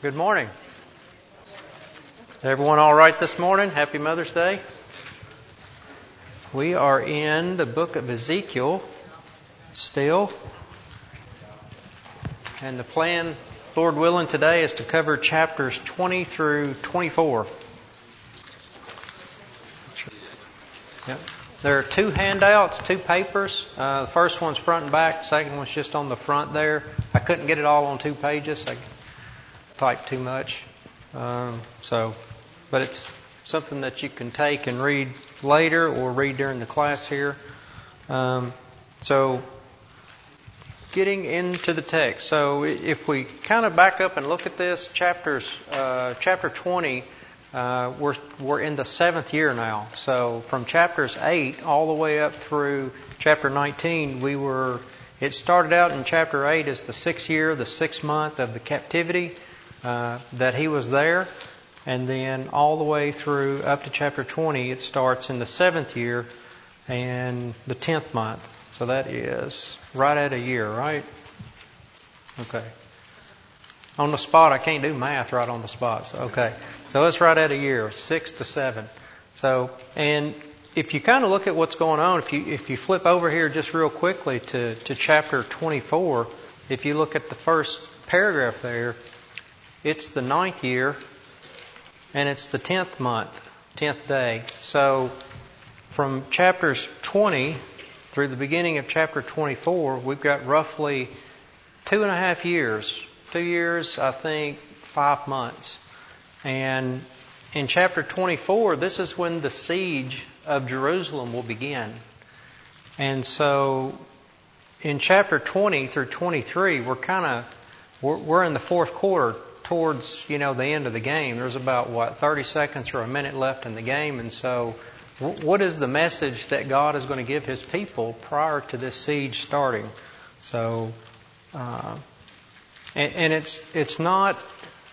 Good morning. Everyone all right this morning? Happy Mother's Day. We are in the book of Ezekiel still. And the plan, Lord willing, today is to cover chapters 20 through 24. Yep. There are two handouts, two papers. Uh, the first one's front and back. The second one's just on the front there. I couldn't get it all on two pages. I typed too much. Um, so, but it's something that you can take and read later or read during the class here. Um, so, getting into the text. So, if we kind of back up and look at this, chapters, uh, chapter 20, uh, we're we're in the seventh year now. So, from chapters 8 all the way up through chapter 19, we were. It started out in chapter 8 as the sixth year, the sixth month of the captivity uh, that he was there. And then all the way through up to chapter 20, it starts in the seventh year and the tenth month. So that is right at a year, right? Okay. On the spot, I can't do math right on the spot. So, okay. So it's right at a year, six to seven. So, and if you kind of look at what's going on, if you, if you flip over here just real quickly to, to chapter 24, if you look at the first paragraph there, it's the ninth year, and it's the tenth month, tenth day. So from chapters 20 through the beginning of chapter 24, we've got roughly two and a half years. Two years, I think, five months. And in chapter 24, this is when the siege of Jerusalem will begin. And so in chapter 20 through 23, we're kind of, we're, we're in the fourth quarter towards, you know, the end of the game. There's about, what, 30 seconds or a minute left in the game. And so, what is the message that God is going to give His people prior to this siege starting? So, uh, and, and it's, it's not,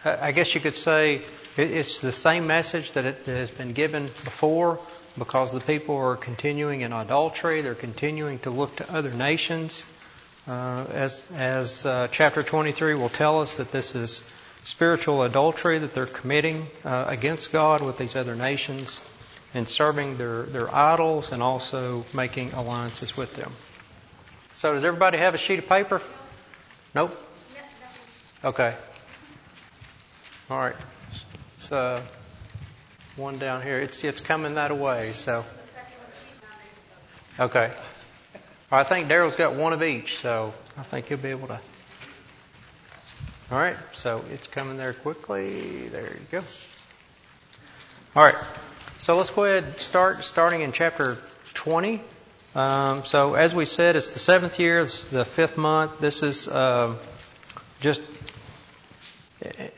I guess you could say, it's the same message that, it, has been given before because the people are continuing in adultery. They're continuing to look to other nations. Uh, as as uh, chapter 23 will tell us that this is spiritual adultery that they're committing uh, against God with these other nations and serving their, their idols and also making alliances with them. So, does everybody have a sheet of paper? Nope? Okay. All right. So, one down here. It's, it's coming that way, so. Okay. I think Daryl's got one of each, so I think he'll be able to. All right, so it's coming there quickly. There you go. All right, so let's go ahead and start starting in chapter 20. Um, so as we said, it's the seventh year, it's the fifth month. This is uh, just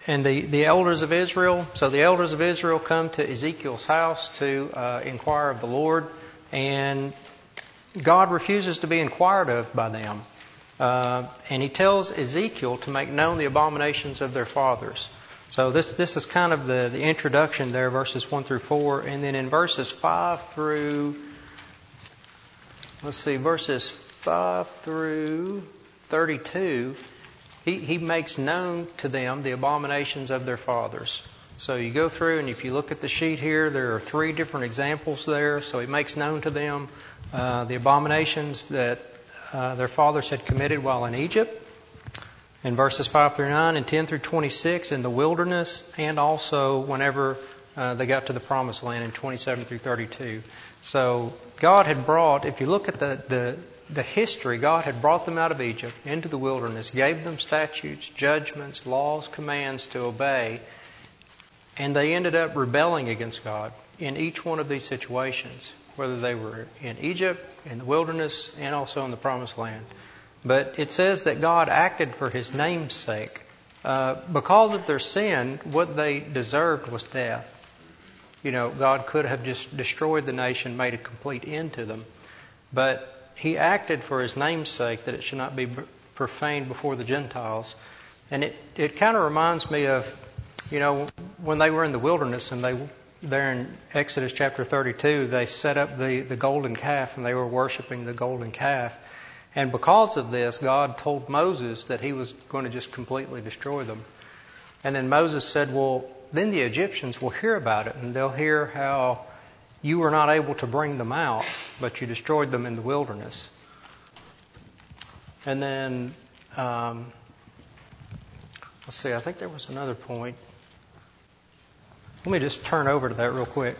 and the, the elders of Israel. So the elders of Israel come to Ezekiel's house to uh, inquire of the Lord, and God refuses to be inquired of by them. Uh, and he tells Ezekiel to make known the abominations of their fathers. So this this is kind of the, the introduction there, verses one through four, and then in verses five through let's see, verses five through thirty-two, he, he makes known to them the abominations of their fathers. So you go through, and if you look at the sheet here, there are three different examples there. So he makes known to them uh, the abominations that uh, their fathers had committed while in Egypt. In verses 5 through 9 and 10 through 26 in the wilderness, and also whenever uh, they got to the promised land in 27 through 32. So God had brought, if you look at the, the, the history, God had brought them out of Egypt into the wilderness, gave them statutes, judgments, laws, commands to obey, and they ended up rebelling against God in each one of these situations whether they were in Egypt, in the wilderness, and also in the promised land. But it says that God acted for his name's sake. Uh, because of their sin, what they deserved was death. You know, God could have just destroyed the nation, made a complete end to them. But he acted for his name's sake that it should not be profaned before the Gentiles. And it, it kind of reminds me of, you know, when they were in the wilderness and they there in Exodus chapter 32, they set up the, the golden calf and they were worshiping the golden calf. And because of this, God told Moses that he was going to just completely destroy them. And then Moses said, Well, then the Egyptians will hear about it, and they'll hear how you were not able to bring them out, but you destroyed them in the wilderness. And then, um, let's see, I think there was another point. Let me just turn over to that real quick.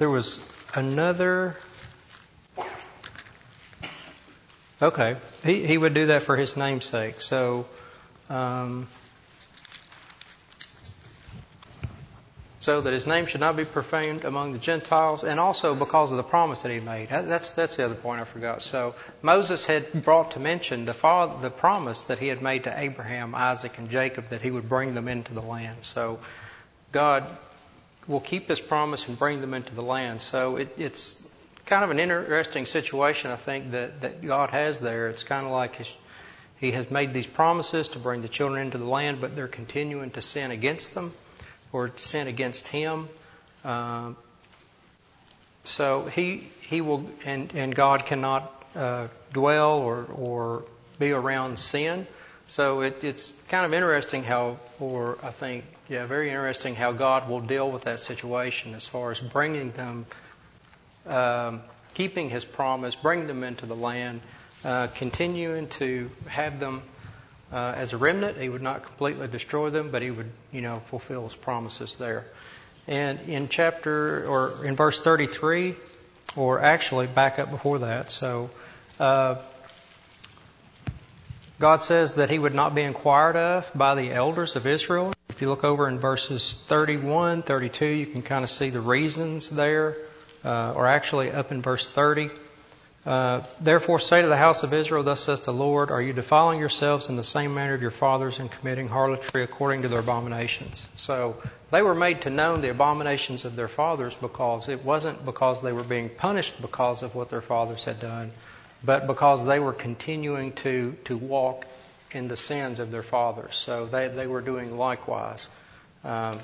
There was another. Okay, he, he would do that for his namesake. So, um, so that his name should not be profaned among the Gentiles, and also because of the promise that he made. That's that's the other point I forgot. So Moses had brought to mention the father, the promise that he had made to Abraham, Isaac, and Jacob that he would bring them into the land. So God will keep his promise and bring them into the land. So it, it's kind of an interesting situation, I think, that, that God has there. It's kind of like his, he has made these promises to bring the children into the land, but they're continuing to sin against them or sin against him. Uh, so he he will and and God cannot uh, dwell or or be around sin. So it, it's kind of interesting how, or I think, yeah, very interesting how God will deal with that situation as far as bringing them, um, keeping His promise, bringing them into the land, uh, continuing to have them uh, as a remnant. He would not completely destroy them, but he would, you know, fulfill his promises there. And in chapter or in verse 33, or actually back up before that, so uh, God says that he would not be inquired of by the elders of Israel. If you look over in verses 31, 32, you can kind of see the reasons there, uh, or actually up in verse 30. Uh, Therefore say to the house of Israel, Thus says the Lord, Are you defiling yourselves in the same manner of your fathers and committing harlotry according to their abominations? So they were made to know the abominations of their fathers because it wasn't because they were being punished because of what their fathers had done, but because they were continuing to, to walk in the sins of their fathers. So they, they were doing likewise. Um,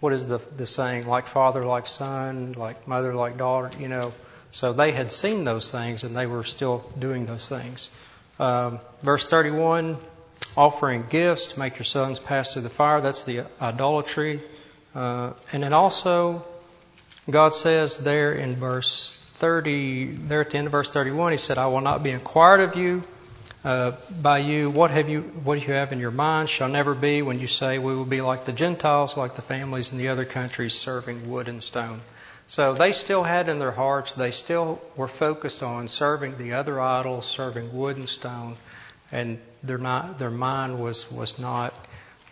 what is the, the saying? Like father, like son, like mother, like daughter, you know. So they had seen those things and they were still doing those things. Um, verse 31, offering gifts to make your sons pass through the fire. That's the idolatry. Uh, and then also, God says there in verse 30, there at the end of verse 31, He said, I will not be inquired of you, uh, by you, what have you, what you have in your mind shall never be when you say we will be like the Gentiles, like the families in the other countries serving wood and stone. So they still had in their hearts, they still were focused on serving the other idols, serving wood and stone, and their not, their mind was was not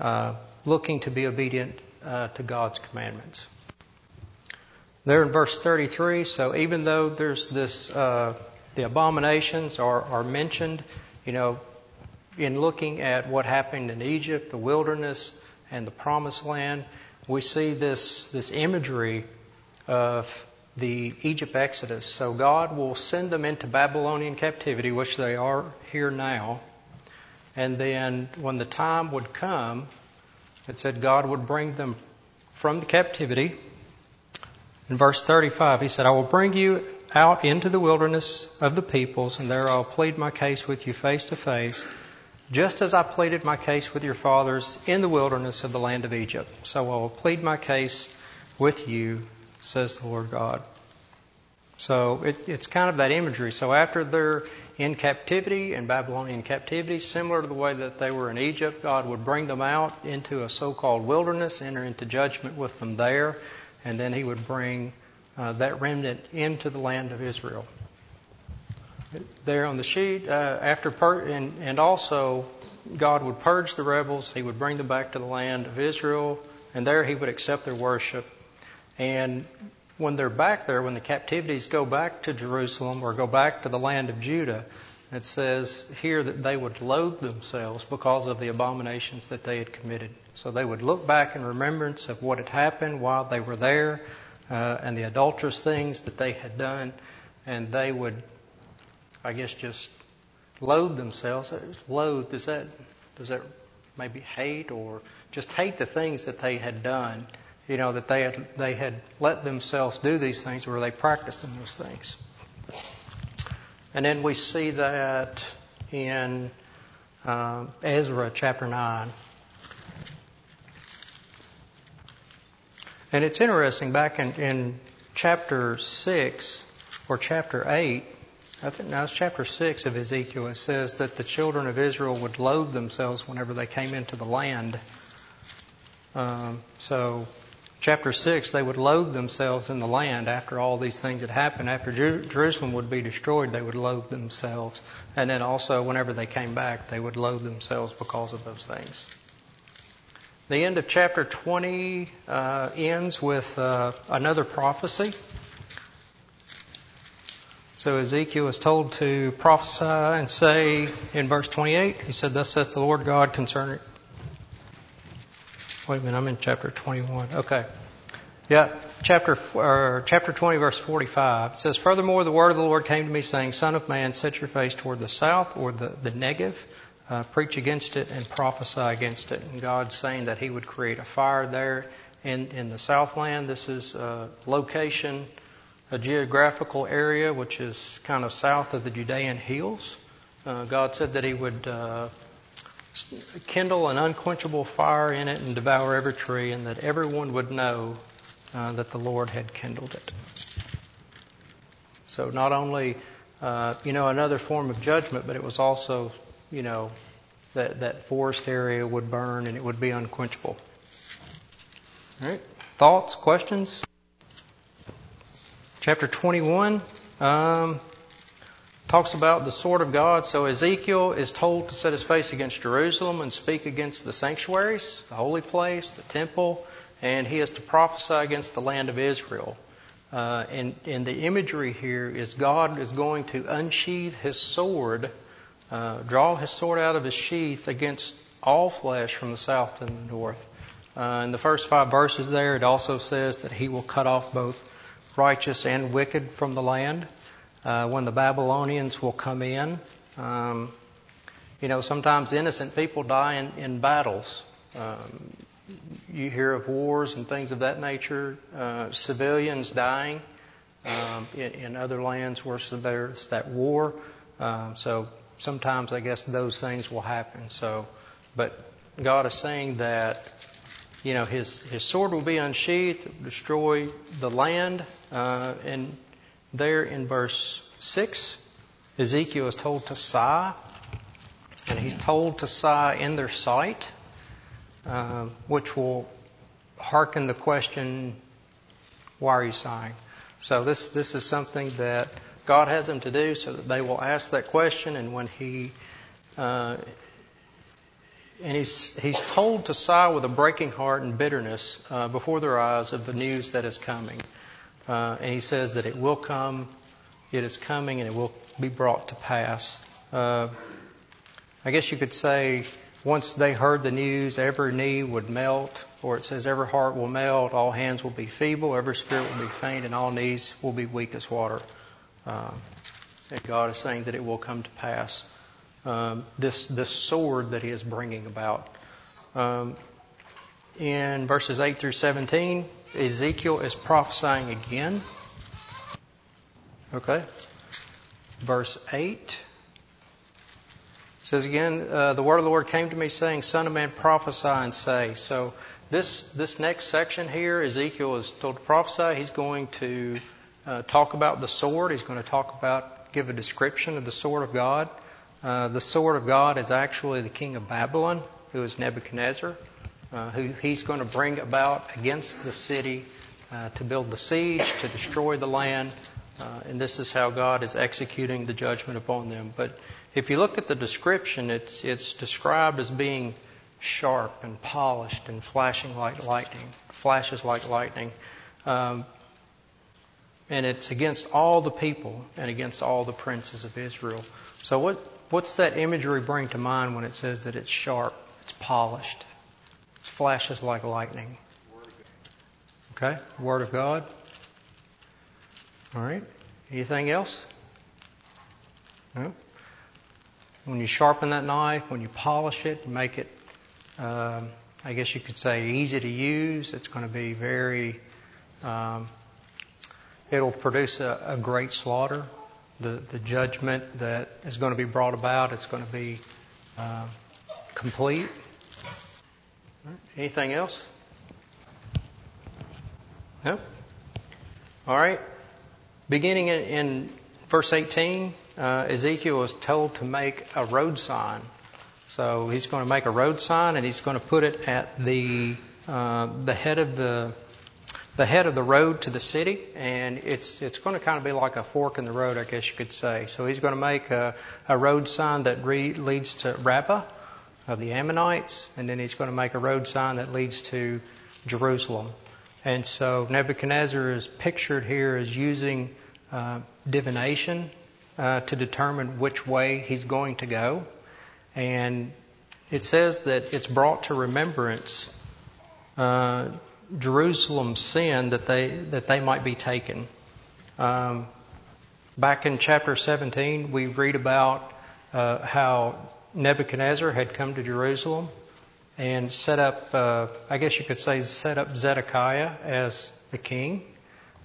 uh, looking to be obedient uh, to God's commandments. There in verse 33, so even though there's this, uh, the abominations are, are mentioned, you know, in looking at what happened in Egypt, the wilderness, and the promised land, we see this, this imagery of the Egypt Exodus. So God will send them into Babylonian captivity, which they are here now. And then when the time would come, it said God would bring them from the captivity. In verse 35, he said, I will bring you out into the wilderness of the peoples, and there I'll plead my case with you face to face, just as I pleaded my case with your fathers in the wilderness of the land of Egypt. So I will plead my case with you says the Lord God. So it, it's kind of that imagery. So after they're in captivity, in Babylonian captivity, similar to the way that they were in Egypt, God would bring them out into a so-called wilderness, enter into judgment with them there, and then He would bring uh, that remnant into the land of Israel. There on the sheet, uh, after per- and, and also God would purge the rebels. He would bring them back to the land of Israel, and there He would accept their worship and when they're back there, when the captivities go back to Jerusalem or go back to the land of Judah, it says here that they would loathe themselves because of the abominations that they had committed. So they would look back in remembrance of what had happened while they were there uh, and the adulterous things that they had done, and they would, I guess, just loathe themselves. Loathe does that does that maybe hate or just hate the things that they had done you know, that they had, they had let themselves do these things where they practiced in those things. And then we see that in uh, Ezra chapter 9. And it's interesting, back in, in chapter 6 or chapter 8, I think now it's chapter 6 of Ezekiel, it says that the children of Israel would loathe themselves whenever they came into the land. Um, so chapter 6, they would loathe themselves in the land after all these things had happened. After Jer- Jerusalem would be destroyed, they would loathe themselves. And then also, whenever they came back, they would loathe themselves because of those things. The end of chapter 20 uh, ends with uh, another prophecy. So Ezekiel is told to prophesy and say in verse 28, he said, Thus says the Lord God concerning. Wait a minute, I'm in chapter 21. Okay. Yeah, chapter, uh, chapter 20, verse 45. It says, Furthermore, the word of the Lord came to me, saying, Son of man, set your face toward the south, or the, the Negev, uh, preach against it and prophesy against it. And God's saying that He would create a fire there in, in the Southland. This is a location, a geographical area which is kind of south of the Judean hills. Uh, God said that He would uh, kindle an unquenchable fire in it and devour every tree, and that everyone would know uh, that the Lord had kindled it. So not only, uh, you know, another form of judgment, but it was also you know, that, that forest area would burn and it would be unquenchable. All right. Thoughts, questions? Chapter 21 um, talks about the sword of God. So Ezekiel is told to set his face against Jerusalem and speak against the sanctuaries, the holy place, the temple, and he is to prophesy against the land of Israel. Uh, and, and the imagery here is God is going to unsheath his sword uh, draw his sword out of his sheath against all flesh from the south to the north. Uh, in the first five verses there, it also says that he will cut off both righteous and wicked from the land. Uh, when the Babylonians will come in, um, you know, sometimes innocent people die in, in battles. Um, you hear of wars and things of that nature, uh, civilians dying um, in, in, other lands where there's that war. Um, so sometimes I guess those things will happen. So, but God is saying that, you know, His His sword will be unsheathed, destroy the land, uh, and there in verse six, Ezekiel is told to sigh, and he's told to sigh in their sight, uh, which will hearken the question, "Why are you sighing?" So this this is something that God has them to do so that they will ask that question and when he uh, and he's he's told to sigh with a breaking heart and bitterness uh, before their eyes of the news that is coming uh, and he says that it will come it is coming and it will be brought to pass uh, I guess you could say once they heard the news every knee would melt or it says every heart will melt all hands will be feeble every spirit will be faint and all knees will be weak as water uh, that God is saying that it will come to pass. Um, this this sword that He is bringing about. Um, in verses 8 through 17, Ezekiel is prophesying again. Okay. Verse 8 says again, uh, the word of the Lord came to me saying, Son of man, prophesy and say. So this, this next section here, Ezekiel is told to prophesy. He's going to uh, talk about the sword. He's going to talk about, give a description of the sword of God. Uh, the sword of God is actually the king of Babylon, who is Nebuchadnezzar, uh, who he's going to bring about against the city uh, to build the siege, to destroy the land. Uh, and this is how God is executing the judgment upon them. But if you look at the description, it's, it's described as being sharp and polished and flashing like lightning, flashes like lightning. Um, and it's against all the people and against all the princes of Israel. So what what's that imagery bring to mind when it says that it's sharp, it's polished, flashes like lightning? Okay, Word of God. All right. Anything else? No. When you sharpen that knife, when you polish it, make it, um, I guess you could say, easy to use. It's going to be very um, It'll produce a, a great slaughter. The, the judgment that is going to be brought about, it's going to be uh, complete. Anything else? No? All right. Beginning in, in verse 18, uh, Ezekiel was told to make a road sign. So he's going to make a road sign and he's going to put it at the uh, the head of the the head of the road to the city, and it's it's going to kind of be like a fork in the road, I guess you could say. So he's going to make a, a road sign that re- leads to Rabbah of the Ammonites, and then he's going to make a road sign that leads to Jerusalem. And so Nebuchadnezzar is pictured here as using uh, divination uh, to determine which way he's going to go, and it says that it's brought to remembrance. Uh, Jerusalem's sin that they that they might be taken. Um, back in chapter 17, we read about uh, how Nebuchadnezzar had come to Jerusalem and set up, uh, I guess you could say, set up Zedekiah as the king,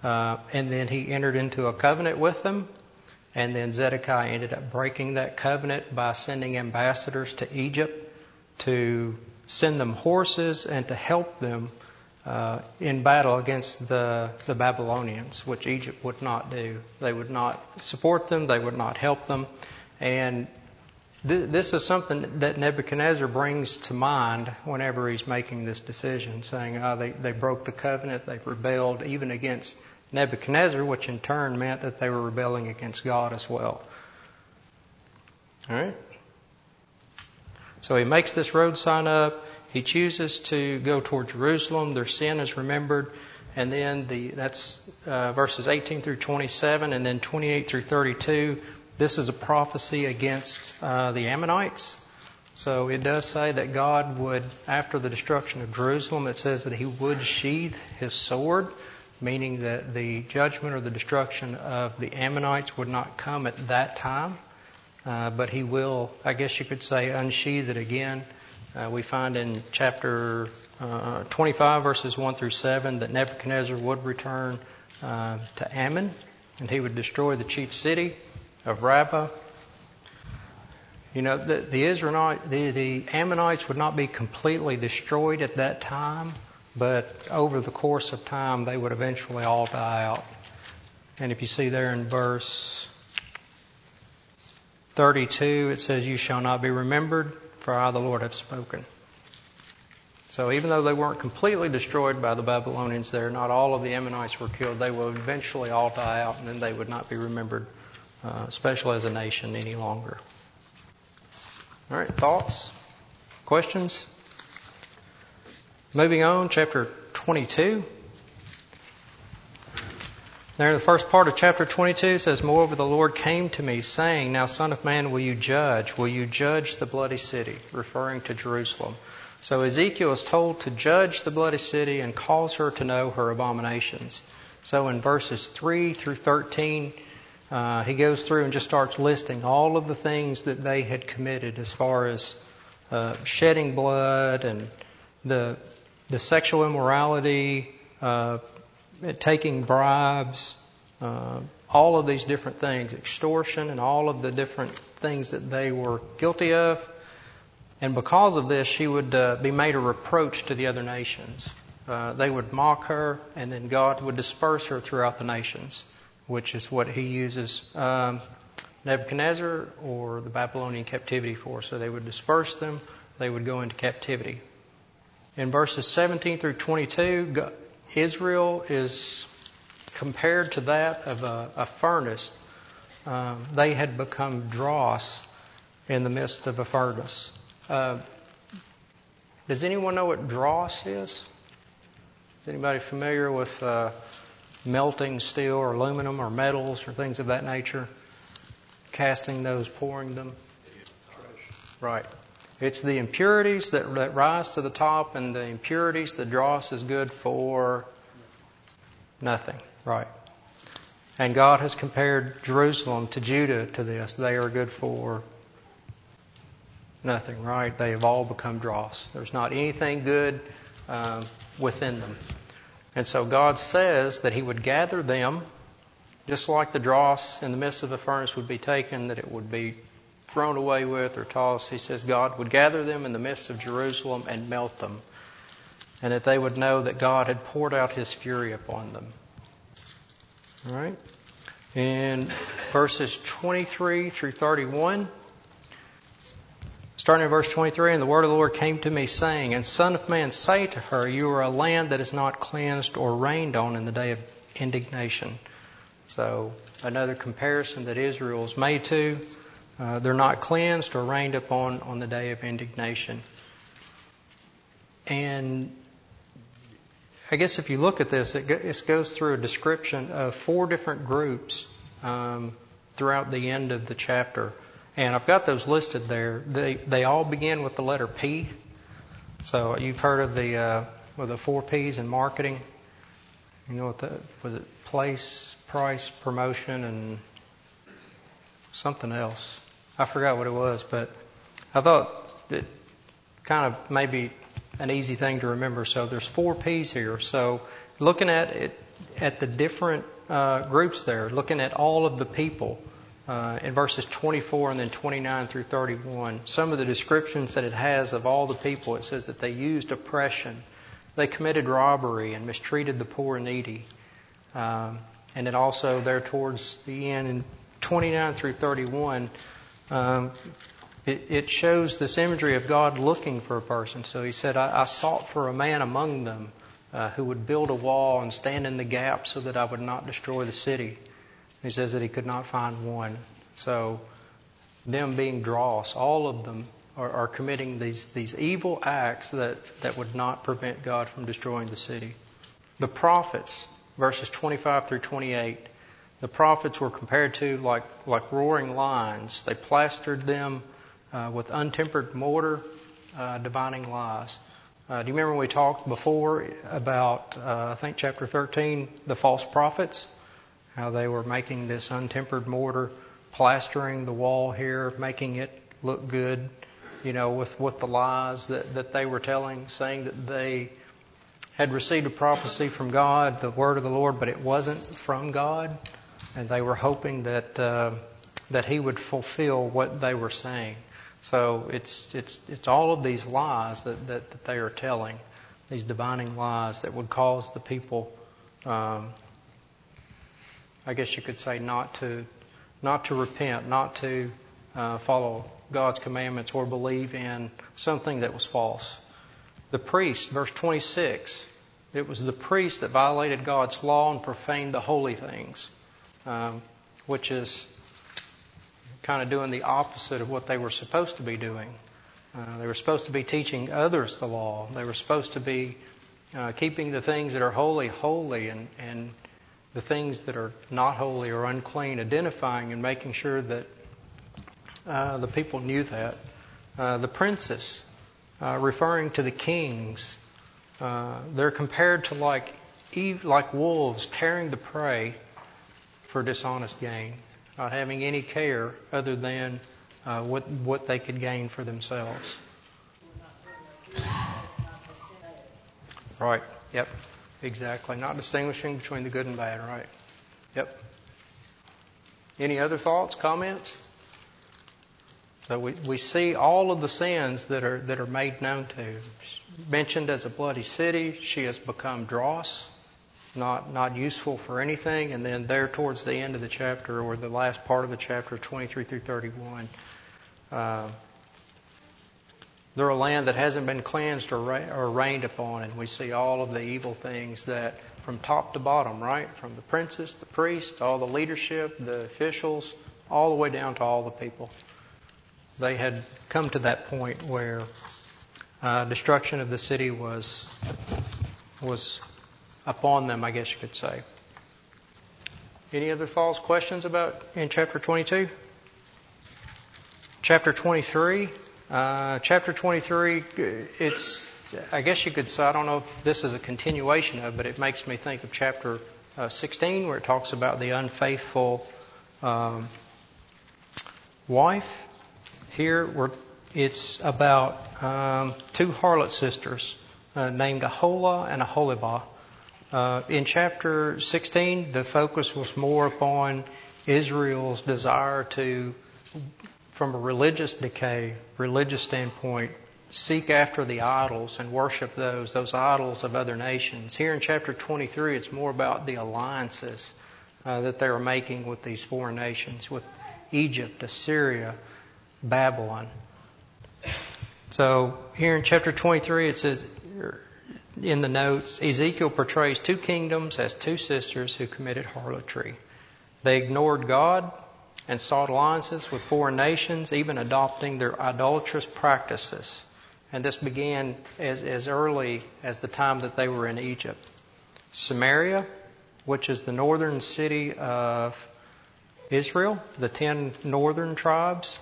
uh, and then he entered into a covenant with them. And then Zedekiah ended up breaking that covenant by sending ambassadors to Egypt to send them horses and to help them uh, in battle against the, the Babylonians, which Egypt would not do. They would not support them, they would not help them. And th- this is something that Nebuchadnezzar brings to mind whenever he's making this decision, saying, oh, they, they broke the covenant, they've rebelled even against Nebuchadnezzar, which in turn meant that they were rebelling against God as well. All right? So he makes this road sign up. He chooses to go toward Jerusalem. Their sin is remembered. And then the, that's uh, verses 18 through 27, and then 28 through 32. This is a prophecy against uh, the Ammonites. So it does say that God would, after the destruction of Jerusalem, it says that He would sheathe His sword, meaning that the judgment or the destruction of the Ammonites would not come at that time, uh, but He will, I guess you could say, unsheathe it again. Uh, we find in chapter uh, 25, verses 1 through 7, that Nebuchadnezzar would return uh, to Ammon and he would destroy the chief city of Rabbah. You know, the, the, the, the Ammonites would not be completely destroyed at that time, but over the course of time, they would eventually all die out. And if you see there in verse 32, it says, You shall not be remembered for I, the Lord, have spoken. So even though they weren't completely destroyed by the Babylonians there, not all of the Ammonites were killed, they will eventually all die out and then they would not be remembered, uh, especially as a nation, any longer. All right, thoughts? Questions? Moving on, chapter 22. There in the first part of chapter 22 says, Moreover, the Lord came to me saying, Now, son of man, will you judge? Will you judge the bloody city? Referring to Jerusalem. So Ezekiel is told to judge the bloody city and cause her to know her abominations. So in verses 3 through 13, uh, he goes through and just starts listing all of the things that they had committed as far as uh, shedding blood and the the sexual immorality, uh, taking bribes, uh, all of these different things, extortion, and all of the different things that they were guilty of. And because of this, she would uh, be made a reproach to the other nations. Uh, they would mock her, and then God would disperse her throughout the nations, which is what he uses um, Nebuchadnezzar or the Babylonian captivity for. So they would disperse them, they would go into captivity. In verses 17 through 22, Israel is compared to that of a, a furnace. Um, they had become dross in the midst of a furnace. Uh, does anyone know what dross is? Is anybody familiar with uh, melting steel or aluminum or metals or things of that nature? Casting those, pouring them? Right. It's the impurities that, that rise to the top, and the impurities the dross is good for nothing. Right. And God has compared Jerusalem to Judah to this. They are good for nothing, right? They have all become dross. There's not anything good um, within them. And so God says that He would gather them, just like the dross in the midst of the furnace would be taken, that it would be thrown away with or tossed. He says God would gather them in the midst of Jerusalem and melt them. and that they would know that God had poured out his fury upon them. All right? In verses 23 through 31, starting in verse 23, and the word of the Lord came to me saying, And son of man, say to her, You are a land that is not cleansed or rained on in the day of indignation. So another comparison that Israel is made to. Uh, they're not cleansed or rained upon on the day of indignation. And I guess if you look at this, it goes through a description of four different groups um, throughout the end of the chapter. And I've got those listed there. They they all begin with the letter P. So you've heard of the uh, with the four P's in marketing. You know what the was it? Place, price, promotion, and something else. I forgot what it was, but I thought it kind of maybe an easy thing to remember. So there's four P's here. So looking at it, at the different uh, groups there, looking at all of the people uh, in verses 24 and then 29 through 31, some of the descriptions that it has of all the people, it says that they used oppression, they committed robbery and mistreated the poor and needy. Um, and then also there towards the end in 29 through 31, um, it, it, shows this imagery of God looking for a person. So he said, I, I sought for a man among them uh, who would build a wall and stand in the gap so that I would not destroy the city. He says that he could not find one. So them being dross, all of them are, are committing these, these evil acts that, that would not prevent God from destroying the city. The prophets, verses 25 through 28, the prophets were compared to like, like roaring lions. They plastered them uh, with untempered mortar, uh, divining lies. Uh, do you remember we talked before about, uh, I think, chapter 13, the false prophets? How they were making this untempered mortar, plastering the wall here, making it look good, you know, with, with the lies that, that they were telling, saying that they had received a prophecy from God, the word of the Lord, but it wasn't from God and they were hoping that uh, that he would fulfill what they were saying. So it's it's it's all of these lies that that, that they are telling, these divining lies that would cause the people, um, I guess you could say, not to not to repent, not to uh, follow God's commandments or believe in something that was false. The priest, verse 26, it was the priest that violated God's law and profaned the holy things um, which is kind of doing the opposite of what they were supposed to be doing. Uh, they were supposed to be teaching others the law. They were supposed to be uh, keeping the things that are holy holy and, and the things that are not holy or unclean, identifying and making sure that uh, the people knew that. Uh, the princes, uh, referring to the kings, uh, they're compared to like like wolves tearing the prey for dishonest gain, not having any care other than uh, what what they could gain for themselves. Right. Yep. Exactly. Not distinguishing between the good and bad. Right. Yep. Any other thoughts, comments? So we, we see all of the sins that are that are made known to. Mentioned as a bloody city, she has become dross not not useful for anything. And then there towards the end of the chapter, or the last part of the chapter, 23 through 31, uh, they're a land that hasn't been cleansed or, ra- or rained upon, and we see all of the evil things that, from top to bottom, right, from the princes, the priests, all the leadership, the officials, all the way down to all the people. They had come to that point where uh, destruction of the city was was upon them, I guess you could say. Any other false questions about in chapter 22? Chapter 23. Uh, chapter 23, it's, I guess you could say, I don't know if this is a continuation of, but it makes me think of chapter uh, 16 where it talks about the unfaithful um, wife. Here, it's about um, two harlot sisters uh, named Aholah and Aholibah. Uh, in chapter 16, the focus was more upon Israel's desire to, from a religious decay, religious standpoint, seek after the idols and worship those, those idols of other nations. Here in chapter 23, it's more about the alliances uh, that they were making with these foreign nations, with Egypt, Assyria, Babylon. So here in chapter 23, it says in the notes, Ezekiel portrays two kingdoms as two sisters who committed harlotry. They ignored God and sought alliances with foreign nations, even adopting their idolatrous practices. And this began as, as early as the time that they were in Egypt. Samaria, which is the northern city of Israel, the ten northern tribes,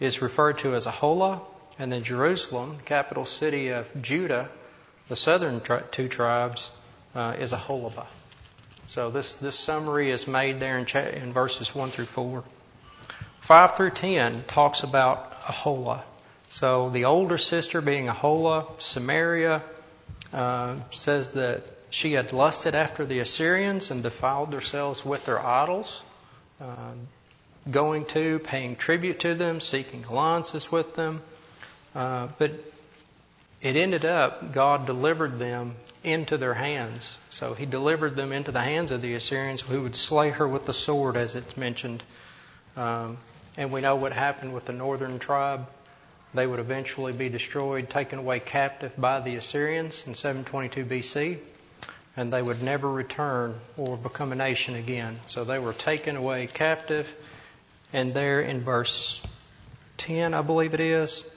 is referred to as Aholah, and then Jerusalem, the capital city of Judah, the southern tri- two tribes, uh, is Aholibah. So this, this summary is made there in, in verses 1 through 4. 5 through 10 talks about Aholah. So the older sister being Aholah, Samaria, uh, says that she had lusted after the Assyrians and defiled themselves with their idols, uh, going to, paying tribute to them, seeking alliances with them. Uh, but it ended up, God delivered them into their hands. So He delivered them into the hands of the Assyrians who would slay her with the sword, as it's mentioned. Um, and we know what happened with the northern tribe. They would eventually be destroyed, taken away captive by the Assyrians in 722 BC, and they would never return or become a nation again. So they were taken away captive. And there in verse 10, I believe it is,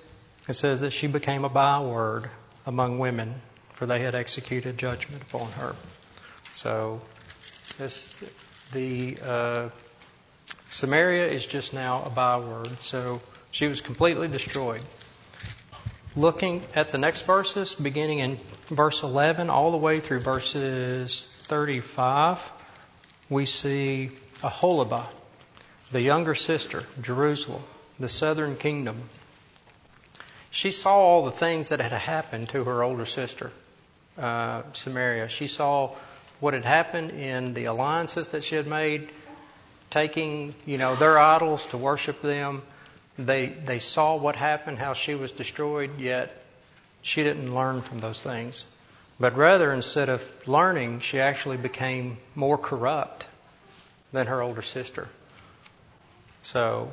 it says that she became a byword among women, for they had executed judgment upon her. So this, the uh, Samaria is just now a byword. So she was completely destroyed. Looking at the next verses, beginning in verse 11 all the way through verses 35, we see Aholibah, the younger sister, Jerusalem, the southern kingdom, she saw all the things that had happened to her older sister, uh, Samaria. She saw what had happened in the alliances that she had made, taking, you know, their idols to worship them. They, they saw what happened, how she was destroyed, yet she didn't learn from those things. But rather, instead of learning, she actually became more corrupt than her older sister. So,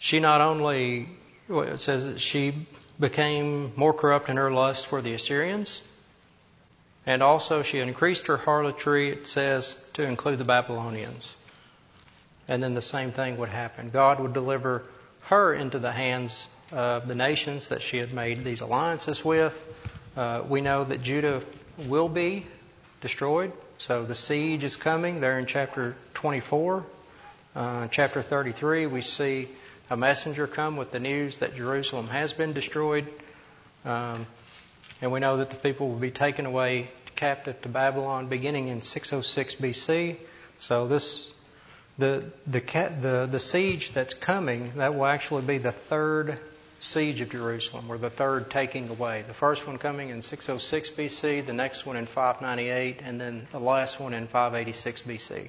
she not only it says that she became more corrupt in her lust for the Assyrians, and also she increased her harlotry, it says, to include the Babylonians. And then the same thing would happen. God would deliver her into the hands of the nations that she had made these alliances with. Uh, we know that Judah will be destroyed. So the siege is coming there in chapter 24. Uh, chapter 33, we see a messenger come with the news that Jerusalem has been destroyed. Um, and we know that the people will be taken away captive to Babylon beginning in 606 BC. So this, the, the, the, the siege that's coming, that will actually be the third siege of Jerusalem, or the third taking away. The first one coming in 606 BC, the next one in 598, and then the last one in 586 BC.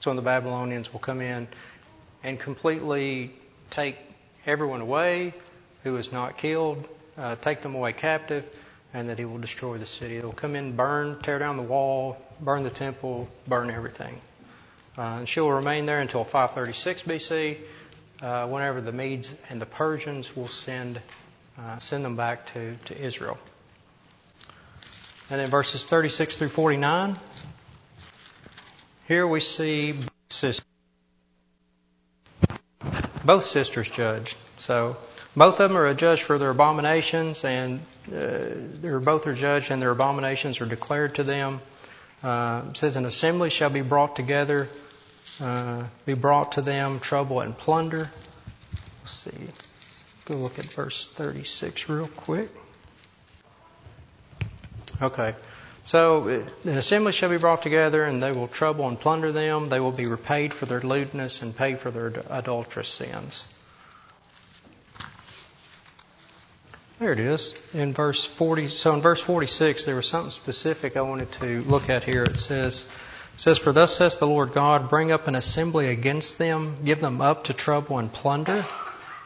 So when the Babylonians will come in and completely take everyone away who is not killed, uh, take them away captive, and that he will destroy the city. He will come in, burn, tear down the wall, burn the temple, burn everything. Uh, and she will remain there until 536 BC, uh, whenever the Medes and the Persians will send uh, send them back to, to Israel. And in verses 36 through 49, here we see sisters both sisters judged. So both of them are judged for their abominations, and uh, they're both are judged, and their abominations are declared to them. Uh, it says, "An assembly shall be brought together, uh, be brought to them trouble and plunder." Let's see. Go look at verse 36 real quick. Okay. So uh, an assembly shall be brought together, and they will trouble and plunder them. They will be repaid for their lewdness and pay for their adulterous sins. There it is in verse 40. So in verse 46, there was something specific I wanted to look at here. It says, it says, For thus says the Lord God, bring up an assembly against them, give them up to trouble and plunder,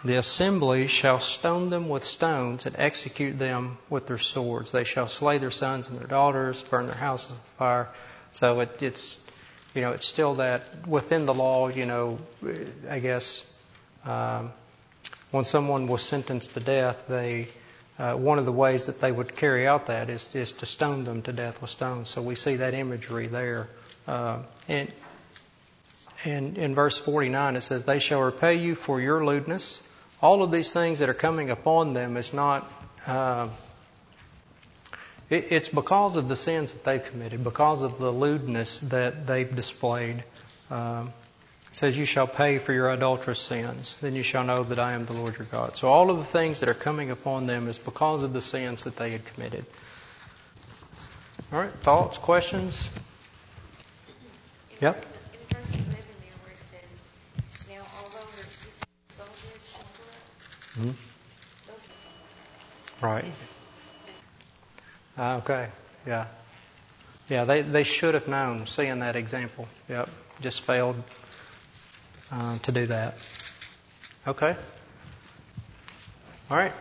the assembly shall stone them with stones and execute them with their swords. They shall slay their sons and their daughters, burn their houses with fire. So it, it's, you know, it's still that within the law, you know, I guess, um, when someone was sentenced to death, they, uh, one of the ways that they would carry out that is, is to stone them to death with stones. So we see that imagery there. Uh, and, and in verse 49 it says, They shall repay you for your lewdness all of these things that are coming upon them is not. Uh, it, it's because of the sins that they've committed, because of the lewdness that they've displayed. Um, says, You shall pay for your adulterous sins. Then you shall know that I am the Lord your God. So all of the things that are coming upon them is because of the sins that they had committed. All right, thoughts, questions? Yep. Mm-hmm. Right. Ah, okay. Yeah. Yeah, they, they should have known, seeing that example. Yep. Just failed uh, to do that. Okay. All right.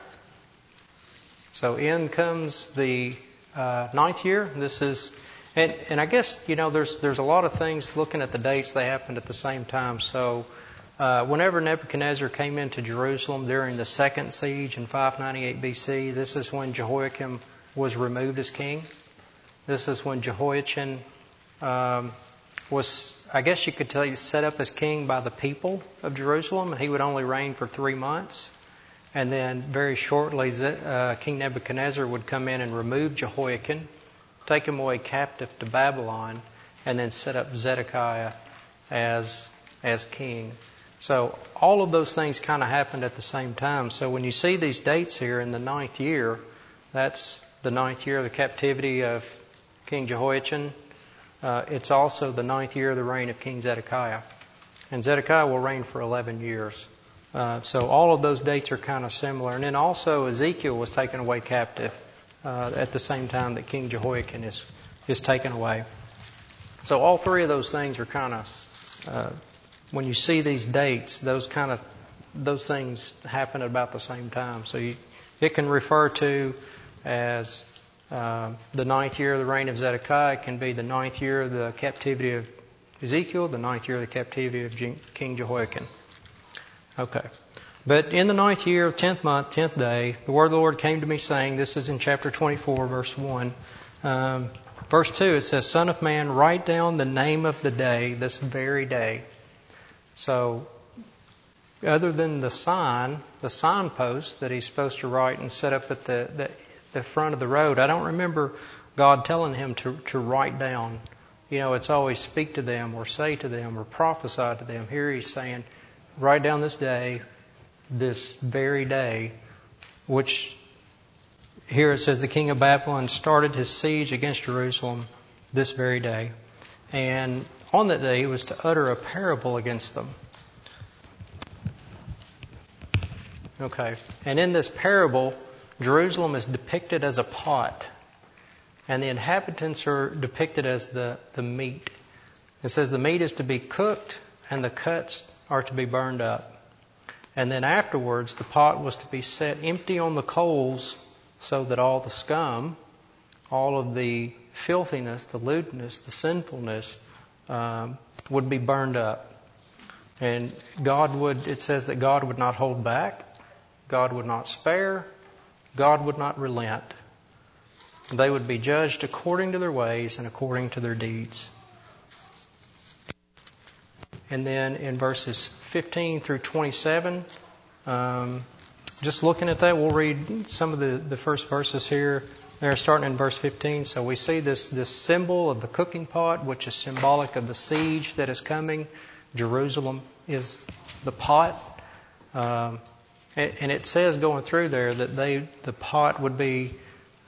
So in comes the uh, ninth year. This is, and, and I guess, you know, there's, there's a lot of things looking at the dates, they happened at the same time. So uh, whenever Nebuchadnezzar came into Jerusalem during the second siege in 598 BC, this is when Jehoiakim was removed as king. This is when Jehoiachin um, was, I guess you could tell you, set up as king by the people of Jerusalem, and he would only reign for three months. And then very shortly, uh, King Nebuchadnezzar would come in and remove Jehoiakim, take him away captive to Babylon, and then set up Zedekiah as as king. So all of those things kind of happened at the same time. So when you see these dates here in the ninth year, that's the ninth year of the captivity of King Jehoiachin. Uh, it's also the ninth year of the reign of King Zedekiah. And Zedekiah will reign for 11 years. Uh, so all of those dates are kind of similar. And then also Ezekiel was taken away captive uh, at the same time that King Jehoiakim is, is taken away. So all three of those things are kind of uh, when you see these dates, those kind of those things happen at about the same time. So you, it can refer to as uh, the ninth year of the reign of Zedekiah. It can be the ninth year of the captivity of Ezekiel, the ninth year of the captivity of King Jehoiakim. Okay. But in the ninth year, of tenth month, tenth day, the word of the Lord came to me saying, this is in chapter 24, verse 1. Um, verse 2, it says, Son of man, write down the name of the day, this very day so, other than the sign, the signpost that he's supposed to write and set up at the, the, the front of the road, I don't remember God telling him to, to write down. You know, it's always speak to them or say to them or prophesy to them. Here he's saying, write down this day, this very day, which here it says the king of Babylon started his siege against Jerusalem this very day. And on that day he was to utter a parable against them. Okay. And in this parable, Jerusalem is depicted as a pot, and the inhabitants are depicted as the, the meat. It says the meat is to be cooked, and the cuts are to be burned up. And then afterwards, the pot was to be set empty on the coals so that all the scum, all of the filthiness, the lewdness, the sinfulness um, would be burned up. And God would, it says that God would not hold back, God would not spare, God would not relent. They would be judged according to their ways and according to their deeds. And then in verses 15 through 27, um, just looking at that, we'll read some of the, the first verses here. There, starting in verse 15. So we see this, this symbol of the cooking pot, which is symbolic of the siege that is coming. Jerusalem is the pot. Um, and it says going through there that they, the pot would be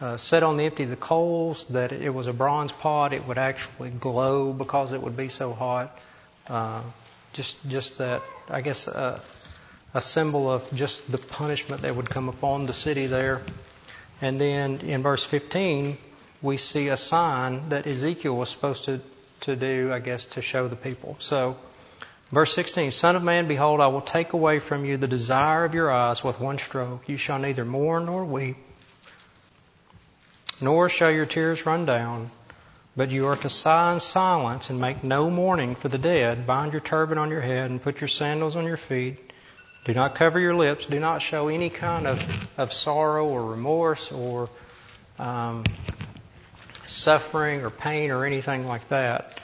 uh, set on the empty the coals, that it was a bronze pot. It would actually glow because it would be so hot. Uh, just, just that, I guess, uh, a symbol of just the punishment that would come upon the city there. And then in verse 15, we see a sign that Ezekiel was supposed to, to do, I guess, to show the people. So Verse 16, Son of man, behold, I will take away from you the desire of your eyes with one stroke. You shall neither mourn nor weep, nor shall your tears run down. But you are to sigh in silence and make no mourning for the dead. Bind your turban on your head and put your sandals on your feet. Do not cover your lips. Do not show any kind of, of sorrow or remorse or um, suffering or pain or anything like that.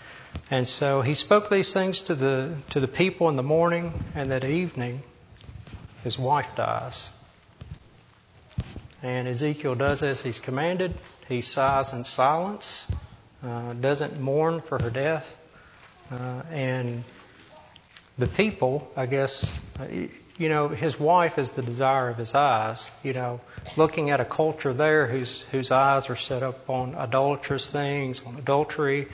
And so he spoke these things to the to the people in the morning, and that evening, his wife dies. And Ezekiel does as he's commanded. He sighs in silence, uh, doesn't mourn for her death, uh, and the people, I guess, you know, his wife is the desire of his eyes. You know, looking at a culture there whose whose eyes are set up on idolatrous things, on adultery,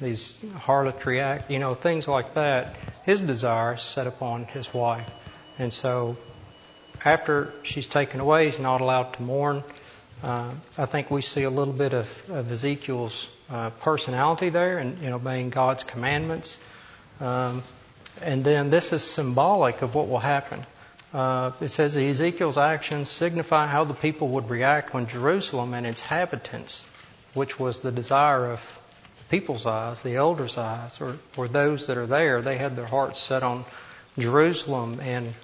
these harlotry acts, you know, things like that. His desire is set upon his wife, and so after she's taken away, he's not allowed to mourn. Uh, I think we see a little bit of, of Ezekiel's uh, personality there, and you know, obeying God's commandments. Um, and then this is symbolic of what will happen. Uh, it says Ezekiel's actions signify how the people would react when Jerusalem and its inhabitants, which was the desire of the people's eyes, the elders' eyes, or, or those that are there, they had their hearts set on Jerusalem and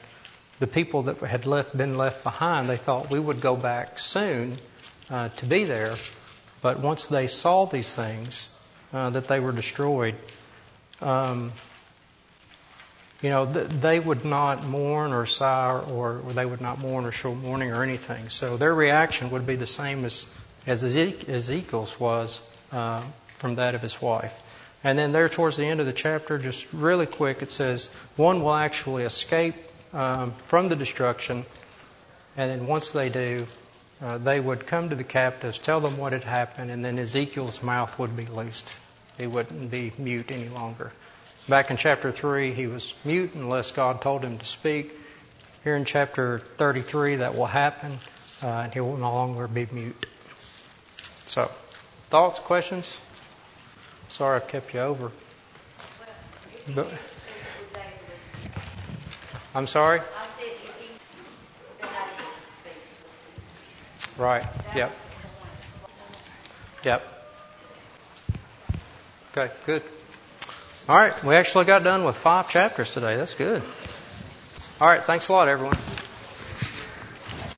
the people that had left, been left behind. They thought we would go back soon uh, to be there, but once they saw these things, uh, that they were destroyed. Um, you know, they would not mourn or sigh or, they would not mourn or show mourning or anything. So their reaction would be the same as, as Ezekiel's was uh, from that of his wife. And then there towards the end of the chapter, just really quick, it says one will actually escape um, from the destruction. And then once they do, uh, they would come to the captives, tell them what had happened, and then Ezekiel's mouth would be loosed. He wouldn't be mute any longer. Back in chapter 3, he was mute unless God told him to speak. Here in chapter 33, that will happen, uh, and he will no longer be mute. So, thoughts, questions? Sorry I've kept you over. But, I'm sorry? Right. Yep. Yep. Okay, good. All right, we actually got done with five chapters today. That's good. All right, thanks a lot, everyone.